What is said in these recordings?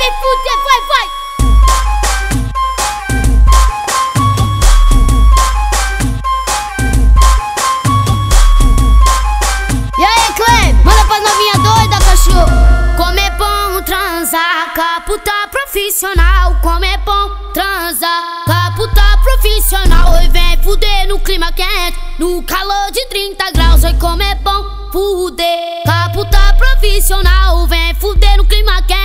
vem fuder, vai, vai! E aí, Clay, manda pra novinha doida, cachorro! Como é bom transar, caputa profissional. Como é bom transar, caputa profissional. Oi, vem fuder no clima quente, no calor de 30 graus. Oi, como é bom fuder, caputa profissional. Vem fuder no clima quente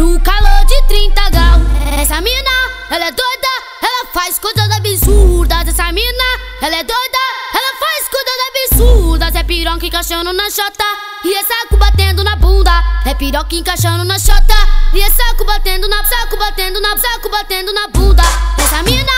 no calor de 30 graus. Essa mina, ela é doida, ela faz coisas absurdas. Essa mina, ela é doida, ela faz coisas absurdas. É piroca encaixando na chota e é saco batendo na bunda. É piroca encaixando na chota e é saco batendo na saco batendo na saco batendo na bunda. Essa mina,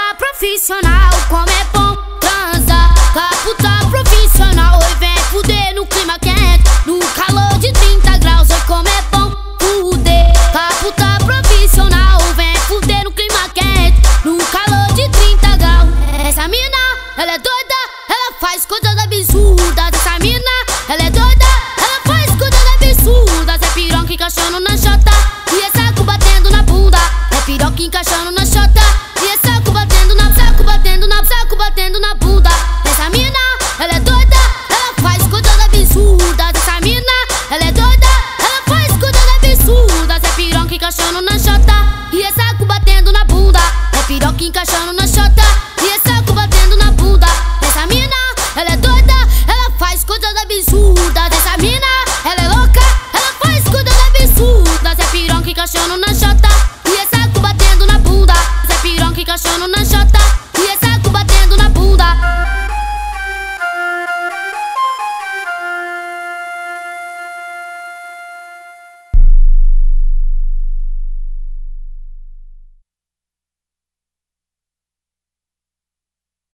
tá profissional, como é bom transa. Profissional, oi vem fuder no clima quente, no calor de 30 graus, oi como é bom fuder. Capo profissional, vem fuder no clima quente, no calor de 30 graus. Essa mina, ela é doida, ela faz coisas absurdas. Essa mina, ela é doida, ela faz coisas absurdas. É piranha que cachorro não na e essa cu batendo na bunda. É piroca encaixando na xota